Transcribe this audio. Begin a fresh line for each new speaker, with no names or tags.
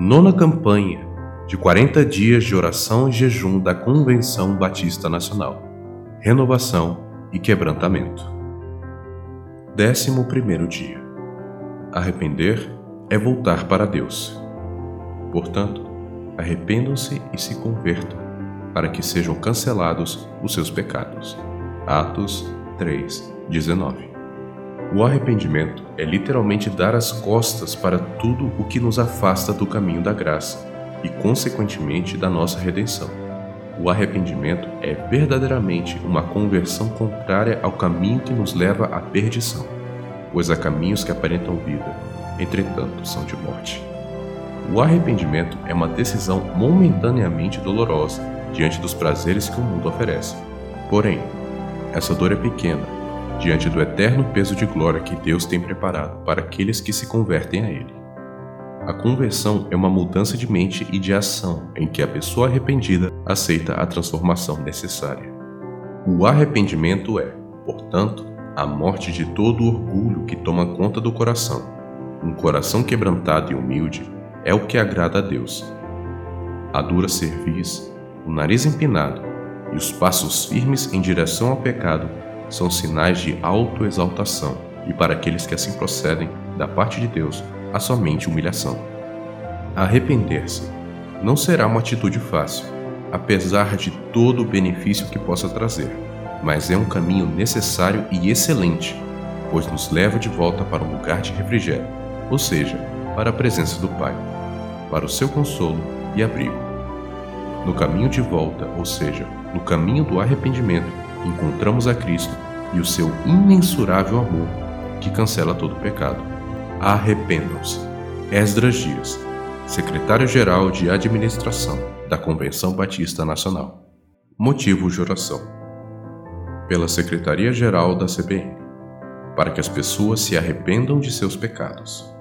Nona campanha de 40 dias de oração e jejum da Convenção Batista Nacional. Renovação e quebrantamento. Décimo primeiro dia. Arrepender é voltar para Deus. Portanto, arrependam-se e se convertam, para que sejam cancelados os seus pecados. Atos 3, 19. O arrependimento é literalmente dar as costas para tudo o que nos afasta do caminho da graça e, consequentemente, da nossa redenção. O arrependimento é verdadeiramente uma conversão contrária ao caminho que nos leva à perdição, pois há caminhos que aparentam vida, entretanto são de morte. O arrependimento é uma decisão momentaneamente dolorosa diante dos prazeres que o mundo oferece. Porém, essa dor é pequena diante do eterno peso de glória que Deus tem preparado para aqueles que se convertem a Ele. A conversão é uma mudança de mente e de ação em que a pessoa arrependida aceita a transformação necessária. O arrependimento é, portanto, a morte de todo o orgulho que toma conta do coração. Um coração quebrantado e humilde é o que agrada a Deus. A dura cerviz, o nariz empinado e os passos firmes em direção ao pecado são sinais de autoexaltação, e para aqueles que assim procedem, da parte de Deus, há somente humilhação. Arrepender-se não será uma atitude fácil, apesar de todo o benefício que possa trazer, mas é um caminho necessário e excelente, pois nos leva de volta para um lugar de refrigério, ou seja, para a presença do Pai, para o seu consolo e abrigo. No caminho de volta, ou seja, no caminho do arrependimento, encontramos a Cristo e o seu imensurável amor, que cancela todo pecado. Arrependam-se. Esdras Dias, secretário-geral de administração da Convenção Batista Nacional. Motivo de oração. Pela Secretaria-Geral da CBN, para que as pessoas se arrependam de seus pecados.